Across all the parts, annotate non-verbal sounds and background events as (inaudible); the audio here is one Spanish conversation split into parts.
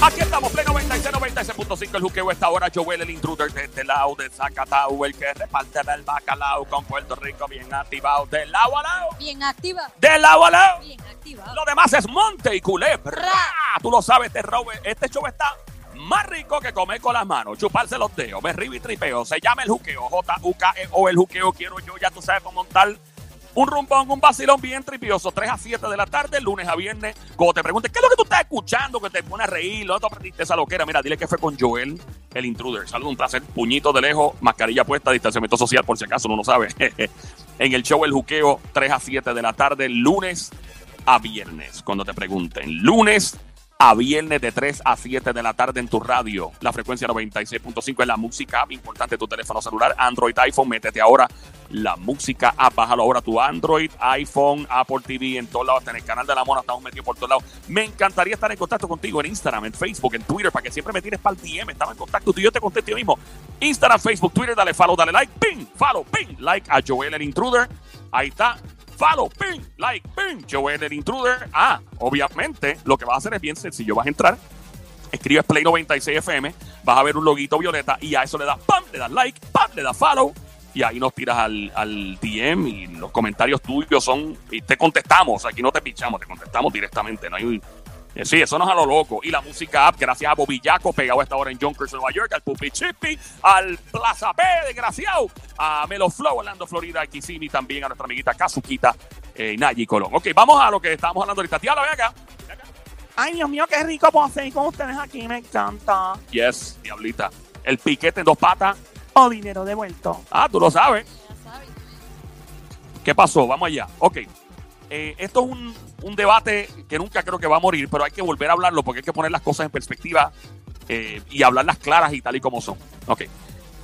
Aquí estamos, Play 96, 96.5, el juqueo esta hora. Joel, el intruder de este lado de Zacatau, el que reparte el bacalao con Puerto Rico bien activado. De lado a lado. Bien activa. De lado a lado. Bien activa. Lo demás es monte y culebra. Ra. Tú lo sabes, este, robe- este show está más rico que comer con las manos, chuparse los dedos, me río y tripeo. Se llama el juqueo, J-U-K-E-O, el juqueo. Quiero yo, ya tú sabes, cómo montar un rumbón, un vacilón bien tripioso, 3 a 7 de la tarde, lunes a viernes. Cuando te preguntes, ¿qué es lo que tú estás escuchando? Que te pone a reír, ¿dónde tú aprendiste esa loquera? Mira, dile que fue con Joel, el intruder. Saludos, un placer. Puñito de lejos, mascarilla puesta, distanciamiento social, por si acaso uno no sabe. (laughs) en el show El Juqueo, 3 a 7 de la tarde, lunes a viernes. Cuando te pregunten, lunes a viernes de 3 a 7 de la tarde en tu radio. La frecuencia 96.5 es la música app, importante tu teléfono celular, Android, iPhone, métete ahora. La música app, bájalo ahora tu Android, iPhone, Apple TV, en todos lados, en el canal de la mona, estamos metidos por todos lados. Me encantaría estar en contacto contigo en Instagram, en Facebook, en Twitter, para que siempre me tires para el DM, estaba en contacto. Tú y yo te contesto yo mismo. Instagram, Facebook, Twitter, dale follow, dale like, ping, follow, ping, like a Joel el Intruder. Ahí está, follow, ping, like, ping, Joel el Intruder. Ah, obviamente, lo que vas a hacer es bien sencillo. Vas a entrar, escribes Play 96 FM, vas a ver un loguito violeta y a eso le das pam, le das like, pam, le das follow. Y ahí nos tiras al, al DM y los comentarios tuyos son. Y te contestamos. Aquí no te pichamos, te contestamos directamente. No hay. Eh, Sí, eso no es a lo loco. Y la música app, gracias a Bobillaco, pegado a esta hora en Yonkers, Nueva York, al Puppy Chippy, al Plaza P, desgraciado, a Melo Flow, Orlando, Florida, a Kissimmee, también a nuestra amiguita Kazuquita, eh, Nayi Colón. Ok, vamos a lo que estábamos hablando ahorita. Tía, ven acá. Ven acá. Ay, Dios mío, qué rico seguir con ustedes aquí, me encanta. Yes, diablita. El piquete en dos patas. O dinero devuelto. Ah, tú lo sabes. Ya sabes. ¿Qué pasó? Vamos allá. Ok. Eh, esto es un, un debate que nunca creo que va a morir, pero hay que volver a hablarlo porque hay que poner las cosas en perspectiva eh, y hablarlas claras y tal y como son. Ok.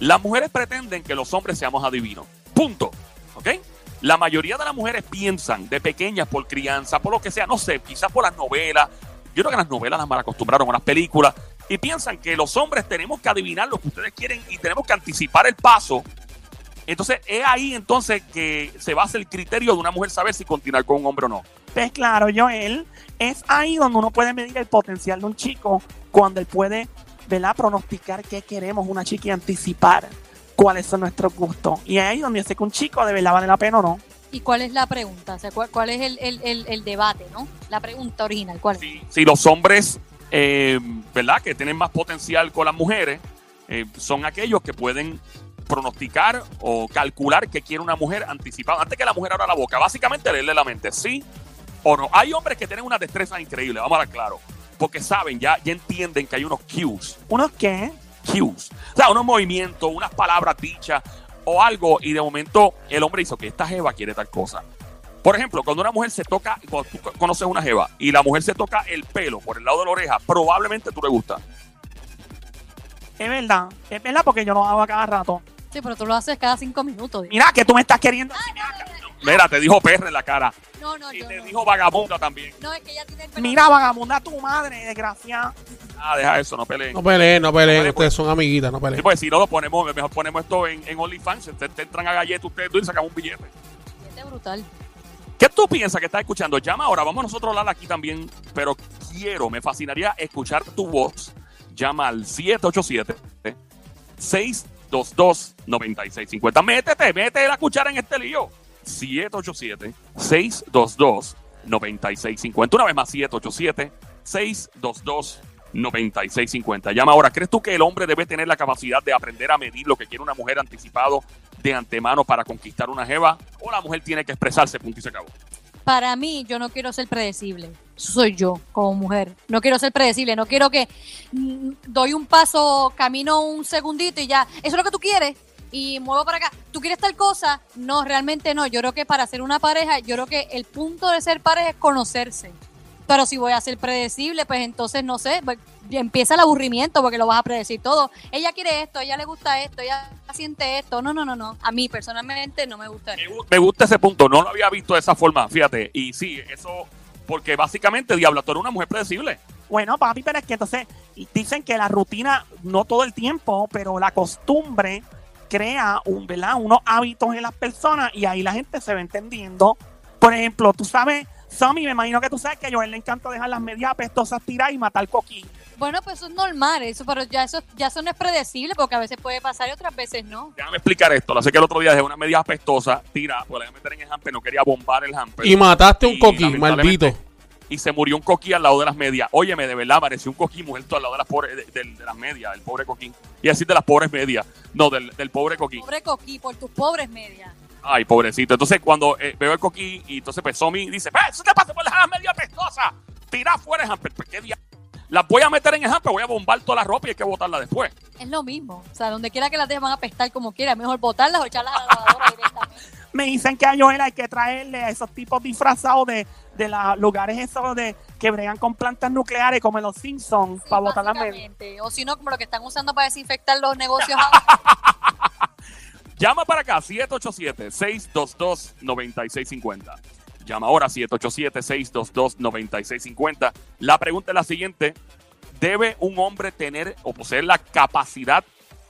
Las mujeres pretenden que los hombres seamos adivinos. Punto. ¿Ok? La mayoría de las mujeres piensan de pequeñas por crianza, por lo que sea, no sé, quizás por las novelas. Yo creo que las novelas las mal acostumbraron a las películas y piensan que los hombres tenemos que adivinar lo que ustedes quieren y tenemos que anticipar el paso entonces, es ahí entonces que se basa el criterio de una mujer saber si continuar con un hombre o no. Pues claro, Joel, es ahí donde uno puede medir el potencial de un chico cuando él puede, ¿verdad? Pronosticar qué queremos una chica y anticipar cuáles son nuestros gustos. Y es ahí donde yo sé que un chico de verdad vale la pena o no. ¿Y cuál es la pregunta? O sea, ¿cuál, cuál es el, el- el- el debate, no? La pregunta original, ¿cuál es? Si, si los hombres, eh, ¿verdad?, que tienen más potencial con las mujeres, eh, son aquellos que pueden pronosticar o calcular que quiere una mujer anticipada antes que la mujer abra la boca. Básicamente leerle la mente, sí o no. Hay hombres que tienen una destreza increíble, vamos a hablar claro, porque saben, ya, ya entienden que hay unos cues ¿Unos qué? cues. O sea, unos movimientos, unas palabras dichas o algo y de momento el hombre dice que esta jeva quiere tal cosa. Por ejemplo, cuando una mujer se toca, cuando tú conoces una jeva y la mujer se toca el pelo por el lado de la oreja, probablemente tú le gusta. Es verdad, es verdad porque yo lo hago a cada rato. Sí, pero tú lo haces cada cinco minutos. digo. Mira que tú me estás queriendo. Mira, te dijo perra en la cara No, no, y yo te no. dijo vagabunda también. No, es que ella tiene el pelo- Mira, vagabunda tu madre, desgracia. Ah, deja eso, no peleen. No peleen, no peleen. Vale, pues. Ustedes son amiguitas, no Sí, peleen. pues si no lo ponemos, mejor ponemos esto en, en OnlyFans. Te, te entran a galletas ustedes dos y sacamos un billete. Este es brutal. ¿Qué tú piensas que estás escuchando? Llama ahora, vamos nosotros a hablar aquí también, pero quiero, me fascinaría escuchar tu voz. Llama al 787-622-9650. Métete, métete la cuchara en este lío. 787-622-9650. Una vez más, 787-622-9650. Llama ahora. ¿Crees tú que el hombre debe tener la capacidad de aprender a medir lo que quiere una mujer anticipado de antemano para conquistar una jeva? ¿O la mujer tiene que expresarse, punto y se acabó? Para mí, yo no quiero ser predecible. Soy yo como mujer. No quiero ser predecible. No quiero que mm, doy un paso, camino un segundito y ya. Eso es lo que tú quieres. Y muevo para acá. ¿Tú quieres tal cosa? No, realmente no. Yo creo que para ser una pareja, yo creo que el punto de ser pareja es conocerse. Pero si voy a ser predecible, pues entonces no sé, pues, empieza el aburrimiento porque lo vas a predecir todo. Ella quiere esto, ella le gusta esto, ella siente esto. No, no, no, no. A mí personalmente no me gusta. Me, me gusta ese punto, no lo había visto de esa forma, fíjate. Y sí, eso, porque básicamente, Diablo, tú eres una mujer predecible. Bueno, papi, pero es que entonces dicen que la rutina, no todo el tiempo, pero la costumbre crea un, ¿verdad? unos hábitos en las personas y ahí la gente se va entendiendo. Por ejemplo, tú sabes, Sammy, me imagino que tú sabes que a Joel le encanta dejar las medias apestosas tiradas y matar coquí. Bueno, pues eso es normal, eso, pero ya eso, ya eso no es predecible porque a veces puede pasar y otras veces no. Déjame explicar esto. La sé que el otro día dejé una media apestosa, tira, pues la iba a meter en el hamper, no quería bombar el hamper. Y mataste un Y, coquí, lamentablemente, maldito. Y se murió un coquí al lado de las medias. Óyeme, de verdad, apareció un coquí muerto al lado de las, pobres, de, de- de las medias, el pobre coquí. Y así de las pobres medias. No, del, del pobre coquí. Pobre coquí, por tus pobres medias. Ay, pobrecito. Entonces, cuando eh, veo el coquí, y entonces pues Somi dice, "Ve, eso te pasa por dejar media apestosa. Tira fuera el hamper. Pues, ¿qué día? Las voy a meter en el hamper, voy a bombar toda la ropa y hay que botarla después. Es lo mismo. O sea, donde quiera que las dejes van a apestar como quiera. Mejor botarlas o echarlas a la lavadora (laughs) directamente. Me dicen que a Joel hay que traerle a esos tipos disfrazados de, de los lugares esos de que bregan con plantas nucleares como en los Simpsons Sí, para botar las medias. O si no, como lo que están usando para desinfectar los negocios (laughs) ahora. Llama para acá, 787-622-9650. Llama ahora, 787-622-9650. La pregunta es la siguiente. ¿Debe un hombre tener o poseer la capacidad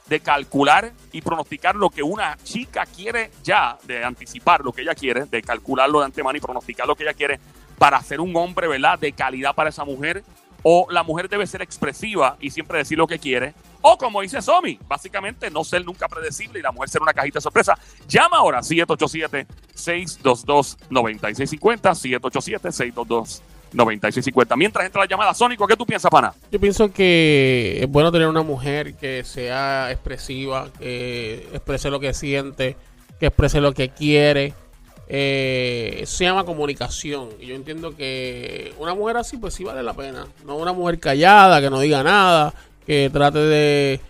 de calcular y pronosticar lo que una chica quiere ya, de anticipar lo que ella quiere, de calcularlo de antemano y pronosticar lo que ella quiere para ser un hombre, ¿verdad?, de calidad para esa mujer? ¿O la mujer debe ser expresiva y siempre decir lo que quiere? O como dice Somi, básicamente no ser nunca predecible y la mujer ser una cajita sorpresa. Llama ahora 787-622-9650, 787-622-9650. Mientras entra la llamada, Sónico, ¿qué tú piensas, pana? Yo pienso que es bueno tener una mujer que sea expresiva, que exprese lo que siente, que exprese lo que quiere. Eh, se llama comunicación. Y yo entiendo que una mujer así, pues sí vale la pena. No una mujer callada, que no diga nada, que trate de,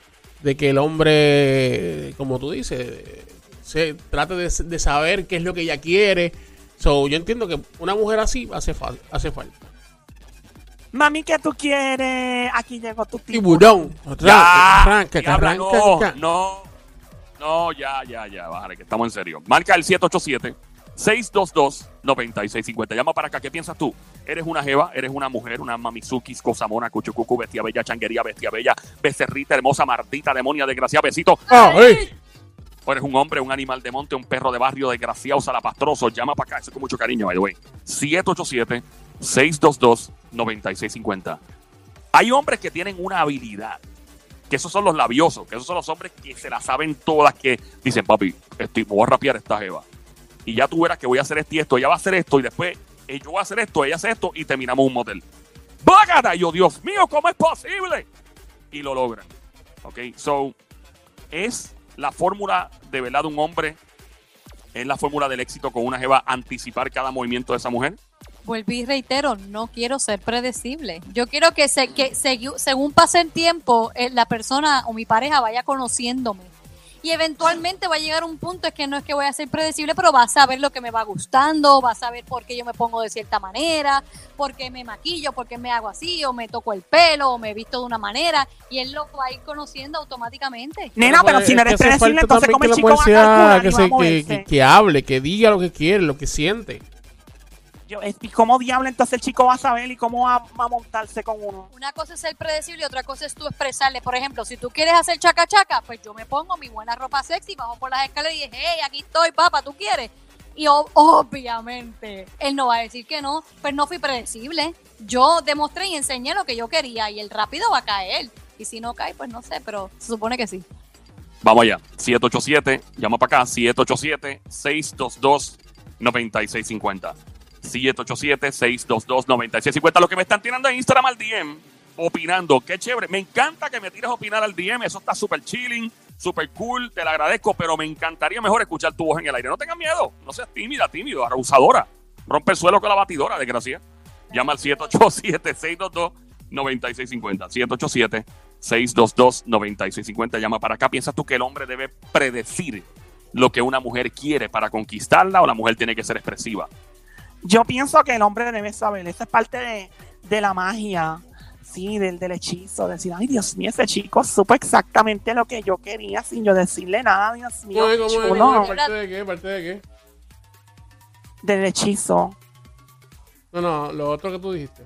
de que el hombre, como tú dices, se trate de, de saber qué es lo que ella quiere. So, yo entiendo que una mujer así hace, fal- hace falta. Mami, ¿qué tú quieres? Aquí llegó tu Tiburón. Ya, Arranca, diabla, arranca, no, arranca. no, no, ya, ya, ya, bájale, que estamos en serio. Marca el 787-622-9650. Llama para acá, ¿qué piensas tú? ¿Eres una jeva? ¿Eres una mujer? ¿Una mamizuki, cosamona, cuchucucu, bestia bella, changuería, bestia bella, becerrita, hermosa, mardita, demonia, desgraciada, besito? Ah, ey. ¿O eres un hombre, un animal de monte, un perro de barrio, desgraciado, salapastroso? Llama para acá, eso con mucho cariño, by the way. 787-622-9650. Hay hombres que tienen una habilidad, que esos son los labiosos, que esos son los hombres que se la saben todas, que dicen, papi, estoy, me voy a rapear esta jeva. Y ya tú verás que voy a hacer esto y esto, ella va a hacer esto, y después eh, yo voy a hacer esto, ella hace esto, y terminamos un motel. ¡Bágata! Yo, Dios mío, ¿cómo es posible? Y lo logran. Ok, so, es la fórmula de verdad de un hombre, es la fórmula del éxito con una jeva anticipar cada movimiento de esa mujer. Vuelvo y reitero, no quiero ser predecible. Yo quiero que, se, que segui- según pase el tiempo, eh, la persona o mi pareja vaya conociéndome. Y eventualmente va a llegar un punto, es que no es que voy a ser predecible, pero va a saber lo que me va gustando, va a saber por qué yo me pongo de cierta manera, por qué me maquillo, por qué me hago así, o me toco el pelo, o me visto de una manera, y él lo va a ir conociendo automáticamente. Nena, pero si no es eres predecible, entonces como que el chico va a calcular que, se- a que- moverse. que- que hable, que diga lo que quiere, lo que siente. Yo, es- ¿Y cómo diablo entonces el chico va a saber y cómo va, va a montarse con uno? Una cosa es ser predecible y otra cosa es tú expresarle. Por ejemplo, si tú quieres hacer chaca chaca, pues yo me pongo mi buena ropa sexy, bajo por las escaleras y dije, hey, aquí estoy, papá, ¿tú quieres? Y obviamente, él no va a decir que no, pues no fui predecible. Yo demostré y enseñé lo que yo quería y el rápido va a caer. Y si no cae, pues no sé, pero se supone que sí. Vamos allá. 787, llama para acá. 787-622-9650. 787-622-9650. Los que me están tirando en Instagram al DM, opinando. Qué chévere. Me encanta que me tires a opinar al DM. Eso está súper chilling, súper cool. Te lo agradezco, pero me encantaría mejor escuchar tu voz en el aire. No tengas miedo. No seas tímida, tímido, abusadora. Rompe el suelo con la batidora, desgracia. Llama al 787-622-9650. 787-622-9650. Llama para acá. ¿Piensas tú que el hombre debe predecir lo que una mujer quiere para conquistarla o la mujer tiene que ser expresiva? Yo pienso que el hombre debe saber, esa es parte de, de la magia, sí, del, del hechizo, decir, ay Dios mío, ese chico supo exactamente lo que yo quería sin yo decirle nada, Dios mío, ¿Cómo cómo chulo. cómo? ¿Parte de qué? ¿Parte de qué? del hechizo, No, no, lo otro que tú dijiste.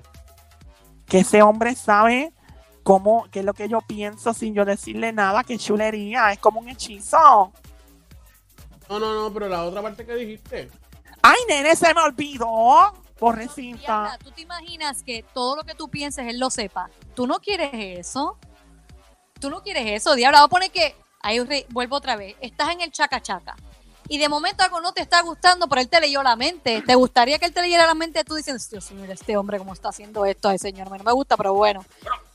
que ese hombre sabe cómo, qué es lo que yo pienso sin yo decirle nada, qué chulería, es como un hechizo. No, no, no, pero la otra parte que dijiste. Ay, nene, se me olvidó. Pobrecita. Diabla, ¿tú te imaginas que todo lo que tú pienses él lo sepa? ¿Tú no quieres eso? ¿Tú no quieres eso? Diabla, vamos a poner que, ahí vuelvo otra vez, estás en el chaca chaca y de momento algo no te está gustando, pero él te leyó la mente. ¿Te gustaría que él te leyera la mente tú diciendo, Dios mío, este hombre cómo está haciendo esto, ay señor, no me gusta, pero bueno.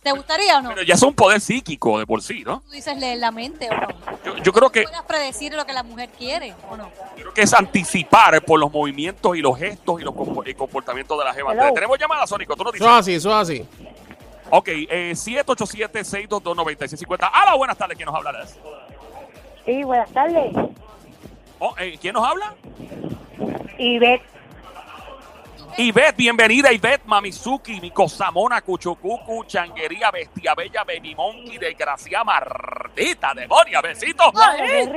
¿Te gustaría o no? Pero ya es un poder psíquico de por sí, ¿no? Tú dices leer la mente o no. Yo, yo creo que Puedas predecir lo que la mujer quiere o no. creo que es anticipar por los movimientos y los gestos y los comportamientos de la jeva. Hello. Tenemos llamada, Sónico, tú Eso dices. es así, eso es así. Ok, eh, 787-622-9650. Hola, buenas tardes, ¿quién nos habla? de eso? Sí, buenas tardes. Oh, eh, ¿Quién nos habla? Ivette, Ivette, bienvenida Ivette, Mamizuki, Mikosamona, Cuchucucu, Changuería, Bestia Bella, Baby Monkey, Desgracia, Mardita, Demonia, besito.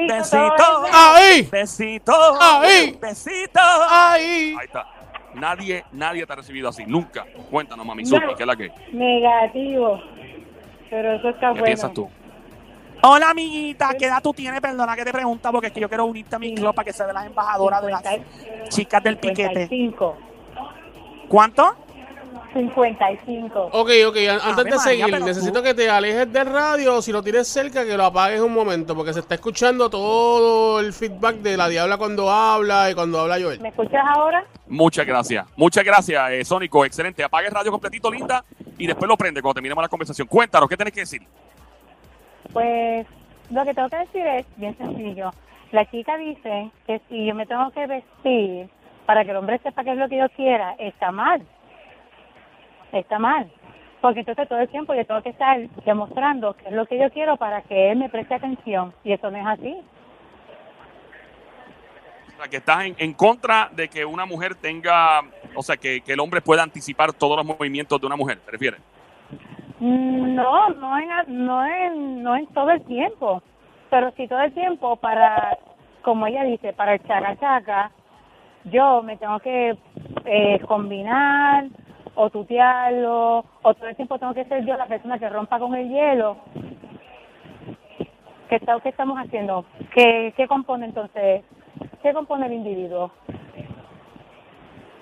Besito. ¡Ahí! Besito. Ahí. Besito. ¡Ahí! Ahí está. Nadie, nadie te ha recibido así, nunca. Cuéntanos, Mamizuki, No. ¿qué es la que? Negativo. Pero eso está ¿Qué bueno. piensas tú? Hola, amiguita. ¿Qué edad tú tienes? Perdona que te pregunta porque es que yo quiero unirte a mi club para que sea de las embajadoras de las chicas del piquete. 55. ¿Cuánto? 55. Ok, ok, an- antes de María, seguir, necesito tú- que te alejes del radio, si lo tienes cerca, que lo apagues un momento, porque se está escuchando todo el feedback de la diabla cuando habla y cuando habla Joel. ¿Me escuchas ahora? Muchas gracias. Muchas gracias, eh, Sónico. Excelente. Apague el radio completito, linda, y después lo prende cuando terminemos la conversación. Cuéntanos, ¿qué tienes que decir? Pues lo que tengo que decir es bien sencillo. La chica dice que si yo me tengo que vestir para que el hombre sepa qué es lo que yo quiera, está mal. Está mal. Porque entonces todo el tiempo yo tengo que estar demostrando qué es lo que yo quiero para que él me preste atención. Y eso no es así. O sea, que estás en, en contra de que una mujer tenga, o sea, que, que el hombre pueda anticipar todos los movimientos de una mujer, ¿te refieres? No, no en, no en, no en todo el tiempo, pero sí todo el tiempo para, como ella dice, para el chaca chaca, yo me tengo que eh, combinar o tutearlo, o todo el tiempo tengo que ser yo la persona que rompa con el hielo. ¿Qué, está, qué estamos haciendo? ¿Qué, ¿Qué compone entonces? ¿Qué compone el individuo?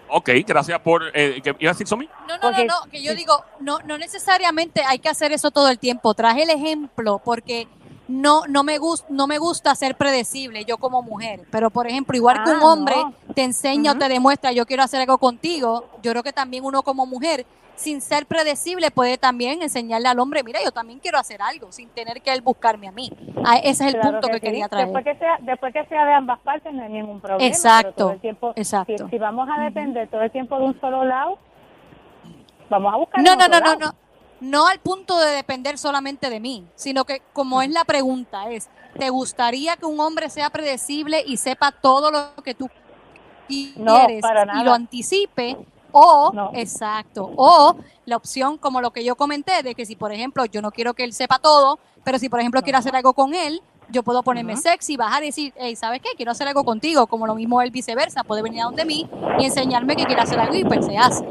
Ok, gracias por... Eh, ¿qué ¿Iba a decir Somi? No, no, Porque- no, no, que yo digo, no, no necesariamente hay que hacer eso todo el tiempo. Traje el ejemplo porque no, no me gusta, no me gusta ser predecible yo como mujer. Pero por ejemplo, igual que un Ah, hombre no. te enseña o te demuestra, yo quiero hacer algo contigo, yo creo que también uno como mujer, sin ser predecible, puede también enseñarle al hombre, mira, yo también quiero hacer algo, sin tener que él buscarme a mí. Ah, ese es el Claro punto que, sí. quería traer. Después que, sea, después que sea de ambas partes no hay ningún problema. Exacto, todo el tiempo, exacto. Si, si vamos a depender todo el tiempo de un solo lado, vamos a buscar No, no, otro no, no, lado. no. No al punto de depender solamente de mí, sino que como es la pregunta, es, ¿te gustaría que un hombre sea predecible y sepa todo lo que tú No, quieres para y nada. lo anticipe? O, No. exacto, o la opción como lo que yo comenté, de que si por ejemplo yo no quiero que él sepa todo, pero si por ejemplo quiero hacer algo con él, yo puedo ponerme Ujú. sexy, bajar y decir, hey, ¿sabes qué? Quiero hacer algo contigo, como lo mismo él viceversa, puede venir a donde mí y enseñarme que quiere hacer algo y pues se hace.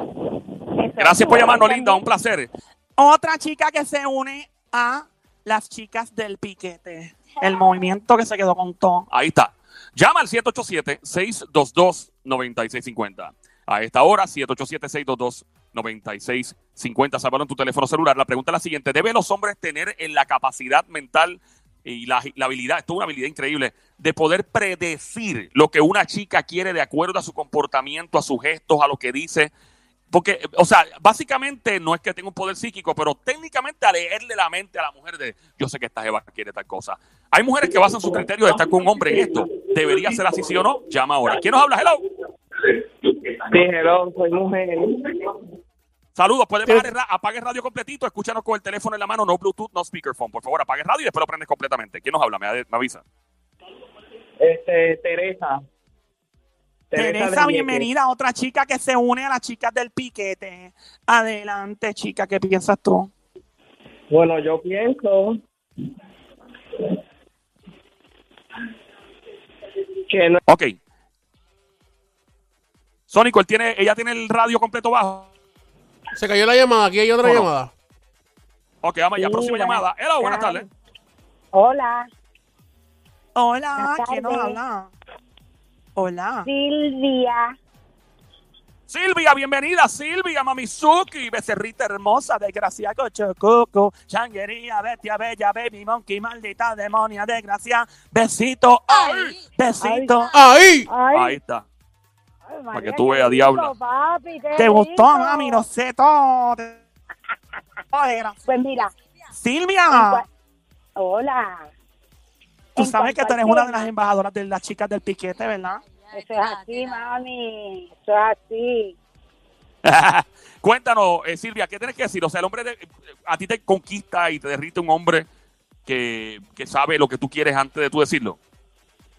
Gracias por llamarnos, linda. Un placer. Otra chica que se une a las chicas del piquete. El movimiento que se quedó con todo. Ahí está. Llama al 787-622-9650. A esta hora, 787-622-9650. Sábalo en tu teléfono celular. La pregunta es la siguiente. ¿Deben los hombres tener en la capacidad mental y la, la habilidad, esto es una habilidad increíble, de poder predecir lo que una chica quiere de acuerdo a su comportamiento, a sus gestos, a lo que dice? Porque, o sea, básicamente no es que tenga un poder psíquico, pero técnicamente a leerle la mente a la mujer de yo sé que esta jeva quiere tal cosa. Hay mujeres que basan su criterio de estar con un hombre en esto. ¿Debería ser así, sí o no? Llama ahora. ¿Quién nos habla? Hello. Soy mujer. Saludos. Puede bajar el ra- apague el radio completito, escúchanos con el teléfono en la mano, no Bluetooth, no speakerphone. Por favor, apague el radio y después lo prendes completamente. ¿Quién nos habla? Me, me avisa. Este, Teresa. Teresa, Vieques. bienvenida. Otra chica que se une a las chicas del piquete. Adelante, chica. ¿Qué piensas tú? Bueno, yo pienso que no Ok. Sónico, él tiene, ella tiene el radio completo bajo. Se cayó la llamada, aquí hay otra llamada. Ok, vamos allá. Sí, Próxima llamada. Hello, buenas tardes. Hola, Hola, ¿quién nos habla? Hola. Silvia. Silvia, bienvenida, Silvia, Mamizuki, becerrita hermosa, desgracia, cocho, cucu, changuería, bestia, bella, baby, monkey, maldita, demonia, desgracia, besito, ay, Ay. besito. ¡Ahí! Ay, Ahí está. Ay, para que tú veas, papi, qué ¿Te gustó, mami? Lo sé todo. Pues mira, Silvia, hola. tú sabes que tú eres una de las embajadoras de las chicas del piquete, ¿verdad? Eso es así, mami. Eso es así. (laughs) Cuéntanos, eh, Silvia, ¿qué tienes que decir? O sea, el hombre, de- a ti te conquista y te derrite un hombre que, que sabe lo que tú quieres antes de tú decirlo.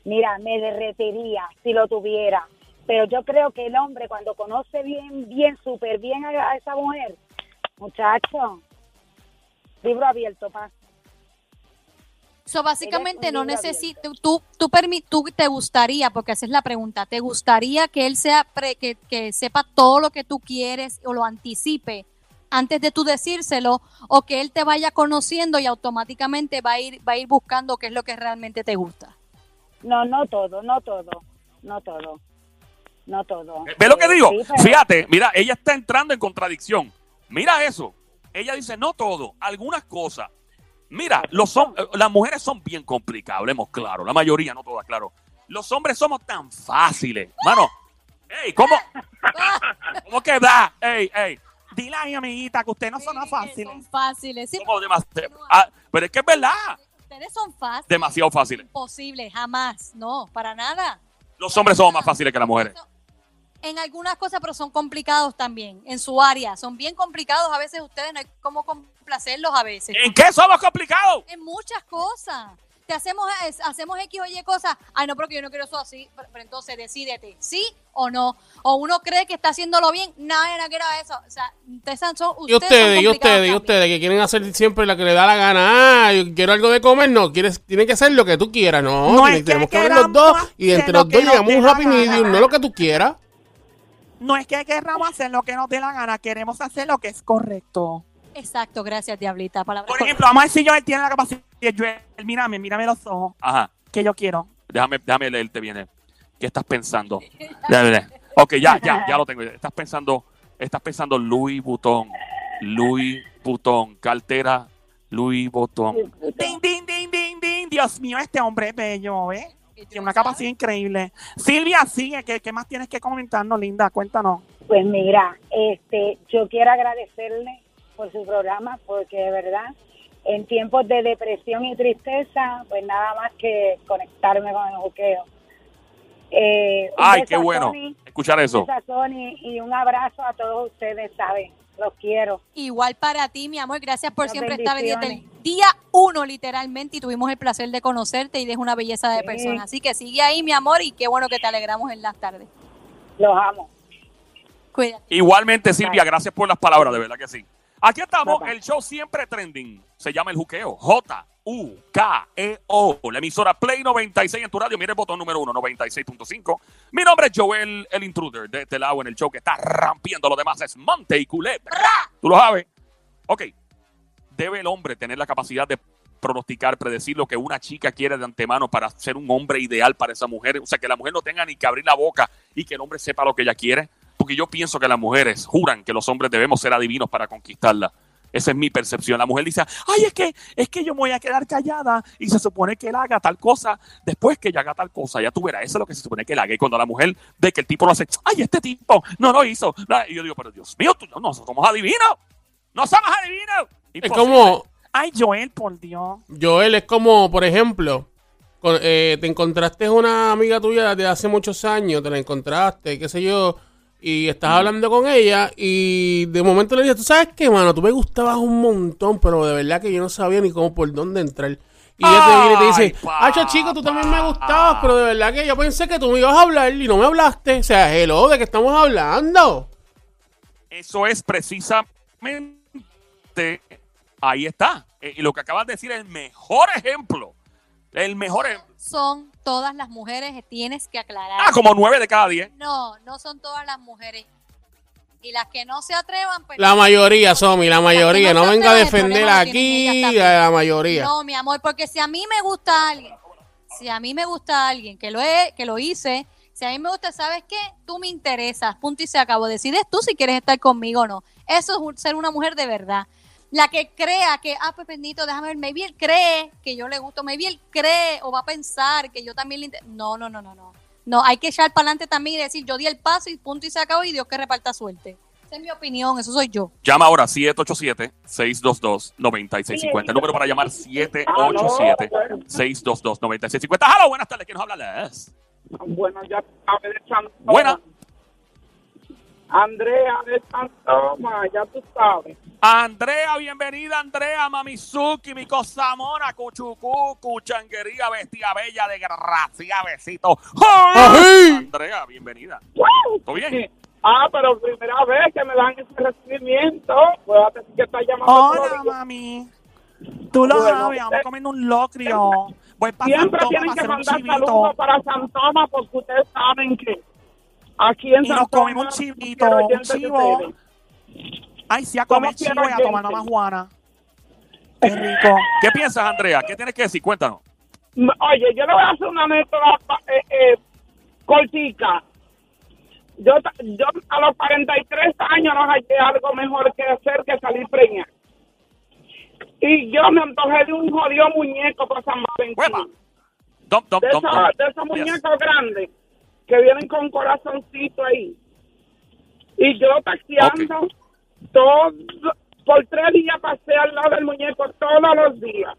Mira, me derretería si lo tuviera. Pero yo creo que el hombre cuando conoce bien, bien, súper bien a, a esa mujer, muchacho, libro abierto, pa. So, básicamente no libro necesita, tú, tú, tú te gustaría, porque esa es la pregunta, ¿te gustaría que él sea pre- que, que sepa todo lo que tú quieres o lo anticipe antes de tú decírselo o que él te vaya conociendo y automáticamente va a ir va a ir buscando qué es lo que realmente te gusta? No, no todo, no todo, no todo, no todo. ¿Ve lo que Eh, digo? sí, pero- Fíjate, mira, ella está entrando en contradicción. Mira eso. Ella dice, no todo, algunas cosas. Mira, los hom- eh, las mujeres son bien complicadas, hablemos claro. La mayoría, no todas, claro. Los hombres somos tan fáciles. Mano, ey, ¿cómo? (laughs) ¿Cómo que da? Ey, ey. Dile ahí, amiguita, que usted no son Sí, fáciles. Son fáciles. Sí. Ah, pero es que es verdad. ustedes son fáciles. Demasiado fáciles. Imposible, jamás. No, para nada. Los hombres somos más fáciles que las mujeres. En algunas cosas, pero son complicados también. En su área. Son bien complicados. A veces ustedes no hay cómo complacerlos a veces. ¿En qué somos complicados? En muchas cosas. Te hacemos, es- hacemos X o Y cosas. Ay, no, porque yo no quiero eso así. Pero, pero entonces decídete, ¿sí o no? O uno cree que está haciéndolo bien. Nada, no quiero eso. O sea, ustedes son, Y son ustedes, y complicados ustedes, y ustedes, que quieren hacer siempre la que le da la gana. Ah, yo quiero algo de comer, no. Quieres, tiene que ser lo que tú quieras, no. No es que tenemos que ver los dos y hacer entre lo los dos llegamos un happy medium, no lo que tú quieras. No es que querramos hacer lo que nos dé la gana, queremos hacer lo que es correcto. Exacto, gracias, Diablita. Palabra Por ejemplo, vamos a ver si Joel tiene la capacidad. Joel, mírame, mírame los ojos, Ajá. que yo quiero. Déjame, déjame leerte bien. ¿Qué estás pensando? (laughs) Déjame leer. Ok, ya, ya, ya lo tengo. Estás pensando, estás pensando Louis Vuitton, Louis Vuitton, cartera Louis Vuitton. Ding, ding, ding, ding, ding. Dios mío, este hombre es bello, ¿eh? Tiene una capacidad increíble. Silvia, sigue. ¿Qué, qué más tienes que comentarnos, linda? Cuéntanos. Pues mira, este, yo quiero agradecerle por su programa porque de verdad en tiempos de depresión y tristeza, pues nada más que conectarme con el juqueo. Eh, Ay, qué bueno Tony, escuchar eso. Tony y un abrazo a todos ustedes, ¿saben? Los quiero. Igual para ti, mi amor. Gracias por siempre estar el bendiciones. día uno, literalmente. Y tuvimos el placer de conocerte y eres una belleza de Sí. persona. Así que sigue ahí, mi amor. Y qué bueno que te alegramos en las tardes. Los amo. Cuídate. Igualmente, Silvia, gracias por las palabras, de verdad que sí. Aquí estamos, el show siempre trending. Se llama El Juqueo. J-U-K-E-O. La emisora Play 96 en tu radio. Mira el botón número uno, 96.5. Mi nombre es Joel, el intruder de este lado en el show que está rompiendo. Lo demás es Monte y Culebra. Tú lo sabes. Ok. Debe el hombre tener la capacidad de pronosticar, predecir lo que una chica quiere de antemano para ser un hombre ideal para esa mujer. O sea, que la mujer no tenga ni que abrir la boca y que el hombre sepa lo que ella quiere. Porque yo pienso que las mujeres juran que los hombres debemos ser adivinos para conquistarla. Esa es mi percepción. La mujer dice, ay, es que, es que yo me voy a quedar callada y se supone que él haga tal cosa. Después que ella haga tal cosa, ya tú verás, eso es lo que se supone que él haga. Y cuando la mujer ve que el tipo lo hace, ay, este tipo no lo hizo. Y yo digo, pero Dios mío, tú, no somos adivinos. No somos adivinos. Es como, Ay, Joel, por Dios. Joel, es como, por ejemplo, con- eh, te encontraste una amiga tuya de hace muchos años, te la encontraste, qué sé yo, y estás hablando con ella y de momento le dices, tú sabes qué, mano, tú me gustabas un montón, pero de verdad que yo no sabía ni cómo por dónde entrar. Y ella te viene y te dice, Hacho chico, tú también me gustabas, pero de verdad que yo pensé que tú me ibas a hablar y no me hablaste. O sea, hello, ¿de qué estamos hablando? Eso es precisamente, ahí está. Eh, Y lo que acabas de decir es el mejor ejemplo. El mejor ejemplo. Son todas las mujeres, tienes que aclarar. Ah, como nueve de cada diez. No, no son todas las mujeres. Y las que no se atrevan, pues. La mayoría, Somi, la mayoría. no venga a defender aquí a la mayoría. No, mi amor, porque si a mí me gusta alguien, si a mí me gusta alguien que lo he, que lo hice, Si a mí me gusta, ¿sabes qué? Tú me interesas, punto y se acabó. Decides tú si quieres estar conmigo o no. Eso es un- ser una mujer de verdad. La que crea que, ah, pues bendito, déjame ver, maybe él cree que yo le gusto, maybe él cree o va a pensar que yo también le inter- No, no, no, no, no. No, hay que echar para adelante también y decir, yo di el paso y punto y se acabó y Dios que reparta suerte. Esa es mi opinión, eso soy yo. Llama ahora 787-622-9650. El número para llamar 787-622-9650. Hello, buenas tardes. ¿Quién nos habla? Les? Bueno, ya. Buena. Andrea de San Tomás, ya tú sabes. Andrea, bienvenida, Andrea, Mamizuki, mi cosa mona, cuchucú, cuchanguería, bestia bella, desgracia, besito. ¡Ají! Andrea, bienvenida. ¿Todo bien? Ah, pero primera vez que me dan ese recibimiento. Pues a decir que está llamando. Hola, mami. Tú lo Bueno, sabes, vamos eh, comiendo un locrio. Voy para Siempre Tomás tienen que mandar saludos para San Tomás porque ustedes saben que aquí en Y San nos comimos un chivito, un chivo. Ay, sí, a ¿Cómo comer chivo y a tomar nomás Juana. (laughs) Qué rico. ¿Qué piensas, Andrea? ¿Qué tienes que decir? Cuéntanos. Oye, yo le voy a hacer una anécdota eh, eh, cortica. Yo, yo a los 43 años no hallé algo mejor que hacer que salir preñada. Y yo me antojé de un jodido muñeco para San Valentín. Dom, De esos de esos Yes. muñecos grandes que vienen con corazoncito ahí. Y yo taxiando todo, por tres días pasé al lado del muñeco todos los días.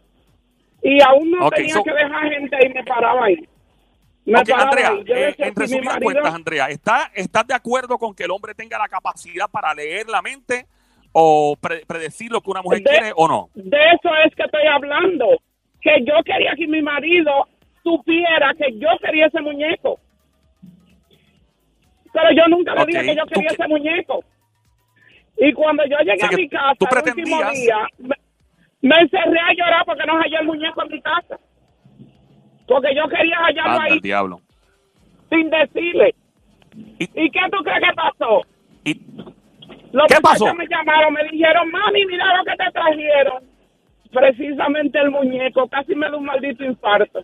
Y aún no tenía so- que dejar gente y me paraba ahí. Me Ok, paraba Andrea, ahí. Yo eh, en resumidas marido- cuentas, Andrea, ¿está, ¿estás de acuerdo con que el hombre tenga la capacidad para leer la mente o pre- predecir lo que una mujer De- quiere o no? De eso es que estoy hablando. Que yo quería que mi marido supiera que yo quería ese muñeco. Pero yo nunca le dije que yo quería que- ese muñeco. Y cuando yo llegué O sea a mi casa el último día, me, me encerré a llorar porque no hallé el muñeco en mi casa. Porque yo quería hallarlo Anda, ahí el diablo. sin decirle. ¿Y, ¿Y qué tú crees que pasó? y Los ¿Qué pasó? me llamaron, me dijeron, mami, mira lo que te trajeron. Precisamente el muñeco, casi me da un maldito infarto.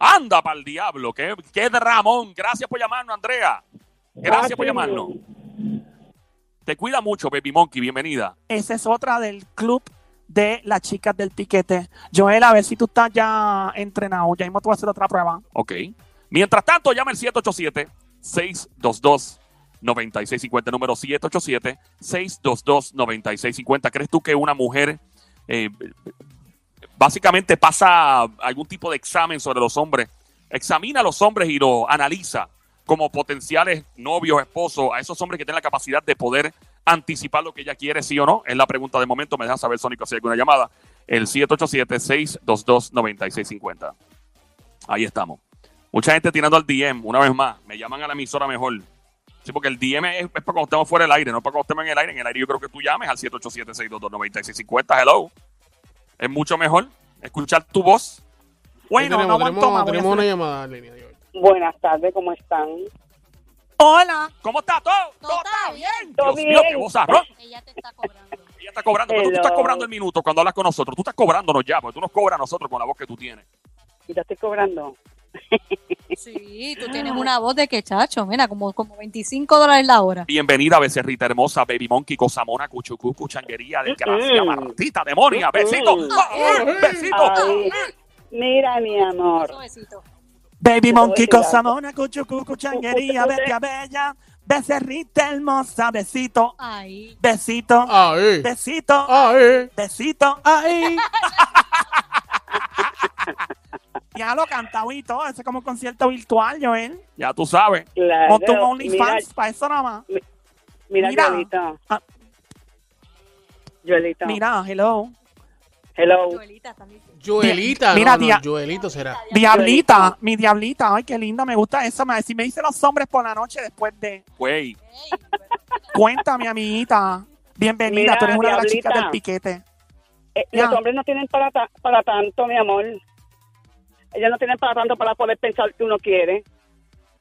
Anda para el diablo? ¿Qué, qué Ramón? Gracias por llamarnos, Andrea. Gracias por llamarnos. Te cuida mucho, Baby Monkey. Bienvenida. Esa es otra del club de las chicas del piquete. Joel, a ver si tú estás ya entrenado. Ya mismo tú vas a hacer otra prueba. Ok. Mientras tanto, llama el 787-622-9650. Número 787-622-9650. ¿Crees tú que una mujer eh, básicamente pasa algún tipo de examen sobre los hombres? Examina a los hombres y lo analiza como potenciales novios, esposos, a esos hombres que tienen la capacidad de poder anticipar lo que ella quiere, sí o no. Es la pregunta de momento. Me deja saber, Sónico, si hay alguna llamada. El 787-622-9650. Ahí estamos. Mucha gente tirando al DM, una vez más. Me llaman a la emisora mejor. Sí, porque el DM es, es para cuando estemos fuera del aire, no para cuando estemos en el aire. En el aire yo creo que tú llames al 787-622-9650. Hello. Es mucho mejor escuchar tu voz. Bueno, Ahí no tenemos, aguanto más. tenemos, voy a tenemos una llamada en línea. Buenas tardes, ¿cómo están? Hola. ¿Cómo está todo? Todo está bien. Todo Dios mío, bien. qué voz arroz. Ella te está cobrando. Ella está cobrando. Pero tú estás cobrando el minuto cuando hablas con nosotros. Tú estás cobrándonos ya, porque tú nos cobras a nosotros con la voz que tú tienes. Y ya estoy cobrando. (laughs) Sí, tú tienes una voz de que chacho, mira, como, como 25 dólares la hora. Bienvenida, becerrita hermosa, baby monkey, cosamona, cuchucu, cuchanguería, desgracia, martita, demonia, besito, Mm. ah, besito. Mira, mi amor. Baby monkey, voy a decir cosa algo. mona, cuchu, cucu, changuería, Usted- (laughs) bestia bella, becerrita hermosa, besito, Ay. besito, Ahí. besito, Ahí. besito, ahí. (laughs) ya lo cantado y todo, ese es como un concierto virtual, Joel. Ya tú sabes. Claro. Un mira, OnlyFans para eso nada más. mira, mira. Joelito. Ah. Joelito. Mira, hello. Hello. Joelita también. Joelita. Mira, no. Joelito será. Diablita, mi diablita, ay, qué linda, me gusta eso. me- Si me dicen los hombres por la noche después de. Güey, Ey, Cuéntame, amiguita. Bienvenida, Mira, tú eres una de las diablita. chicas del piquete. Eh. Los hombres no tienen para, ta- para tanto, mi amor. Ellos no tienen para tanto para poder pensar que uno quiere.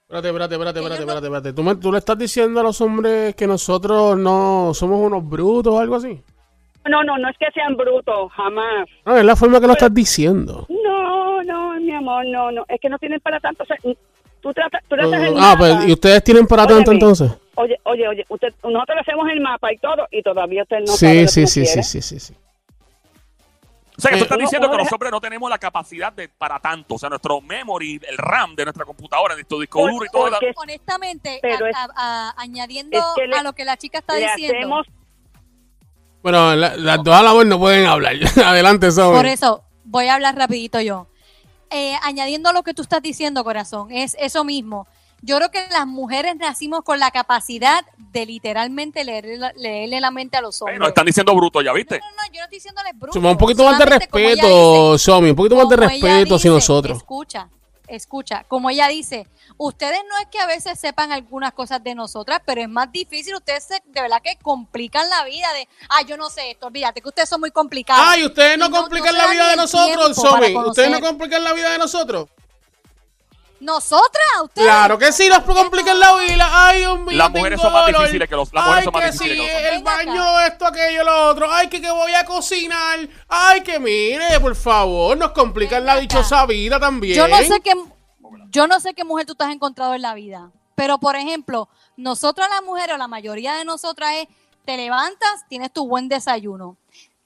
Espérate, espérate, espérate, espérate, espérate, espérate. ¿Tú, me- ¿Tú le estás diciendo a los hombres que nosotros no somos unos brutos o algo así? No, no, no es que sean brutos, jamás. No, es la forma que lo estás diciendo. No, no, mi amor, no, no. Es que no tienen para tanto. O sea, Tú tratas, tú el Ah, mapa. pues, ¿y ustedes tienen para tanto entonces? Oye, oye, oye, usted, nosotros le hacemos el mapa y todo, y todavía usted no sabe Sí, lo que sí, sí, sí, sí, sí, sí. O sea, que tú Eh, estás diciendo que los hombres no tenemos la capacidad de para tanto. O sea, nuestro memory, el RAM de nuestra computadora, de nuestro disco duro y todo. porque Honestamente, Pero a- es- a- a- añadiendo es que le- a lo que la chica está diciendo. hacemos Bueno, la- las dos a la vez no pueden hablar. (laughs) Adelante, Sobe. Por eso, voy a hablar rapidito yo. Eh, añadiendo a lo que tú estás diciendo, corazón, es eso mismo. Yo creo que las mujeres nacimos con la capacidad de literalmente leerle la, leerle la mente a los hombres. nos están diciendo bruto, ¿ya viste? No, no, no, yo no estoy diciéndoles brutos. Suma un poquito más de respeto, Somi, un poquito más de respeto hacia nosotros. Escucha, escucha, como ella dice, ustedes no es que a veces sepan algunas cosas de nosotras, pero es más difícil, ustedes se- de verdad que complican la vida de, ah, yo no sé esto, olvídate que ustedes son muy complicados. Ay, ustedes no no- complican no la vida de nosotros, Somi. Ustedes no complican la vida de nosotros. Nosotras, ustedes. Claro que sí, nos complican la vida. Ay, Dios mío. Las mujeres son más dolor. difíciles que los- las mujeres Ay, son más que difíciles sí, que los el baño, esto, aquello, lo otro. Ay, que, que voy a cocinar. Ay, que mire, por favor, nos complican la dichosa vida también. Yo no sé qué yo no sé qué mujer tú te has encontrado en la vida, pero por ejemplo, nosotras las mujeres, o la mayoría de nosotras es te levantas, tienes tu buen desayuno,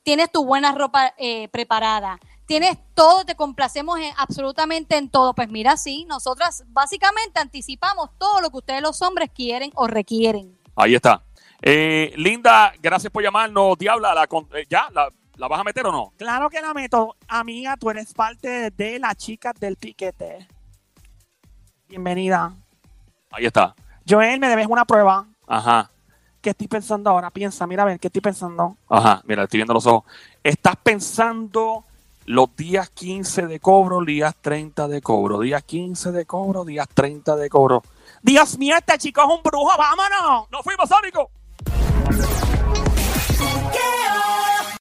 tienes tu buena ropa eh, preparada, tienes todo, te complacemos en- absolutamente en todo. Pues mira, sí, nosotras básicamente anticipamos todo lo que ustedes los hombres quieren o requieren. Ahí está. Eh, Linda, gracias por llamarnos. Diabla, la, eh, ¿ya? La, ¿La vas a meter o no? Claro que la meto. Amiga, tú eres parte de las chicas del piquete. Bienvenida. Ahí está. Joel, me debes una prueba. Ajá. ¿Qué estoy pensando ahora? Piensa, mira a ver, ¿qué estoy pensando? Ajá. Mira, estoy viendo los ojos. Estás pensando los días 15 de cobro, días 30 de cobro, días 15 de cobro, días 30 de cobro. Dios mío, este chico es un brujo, vámonos. Nos fuimos, Sónico.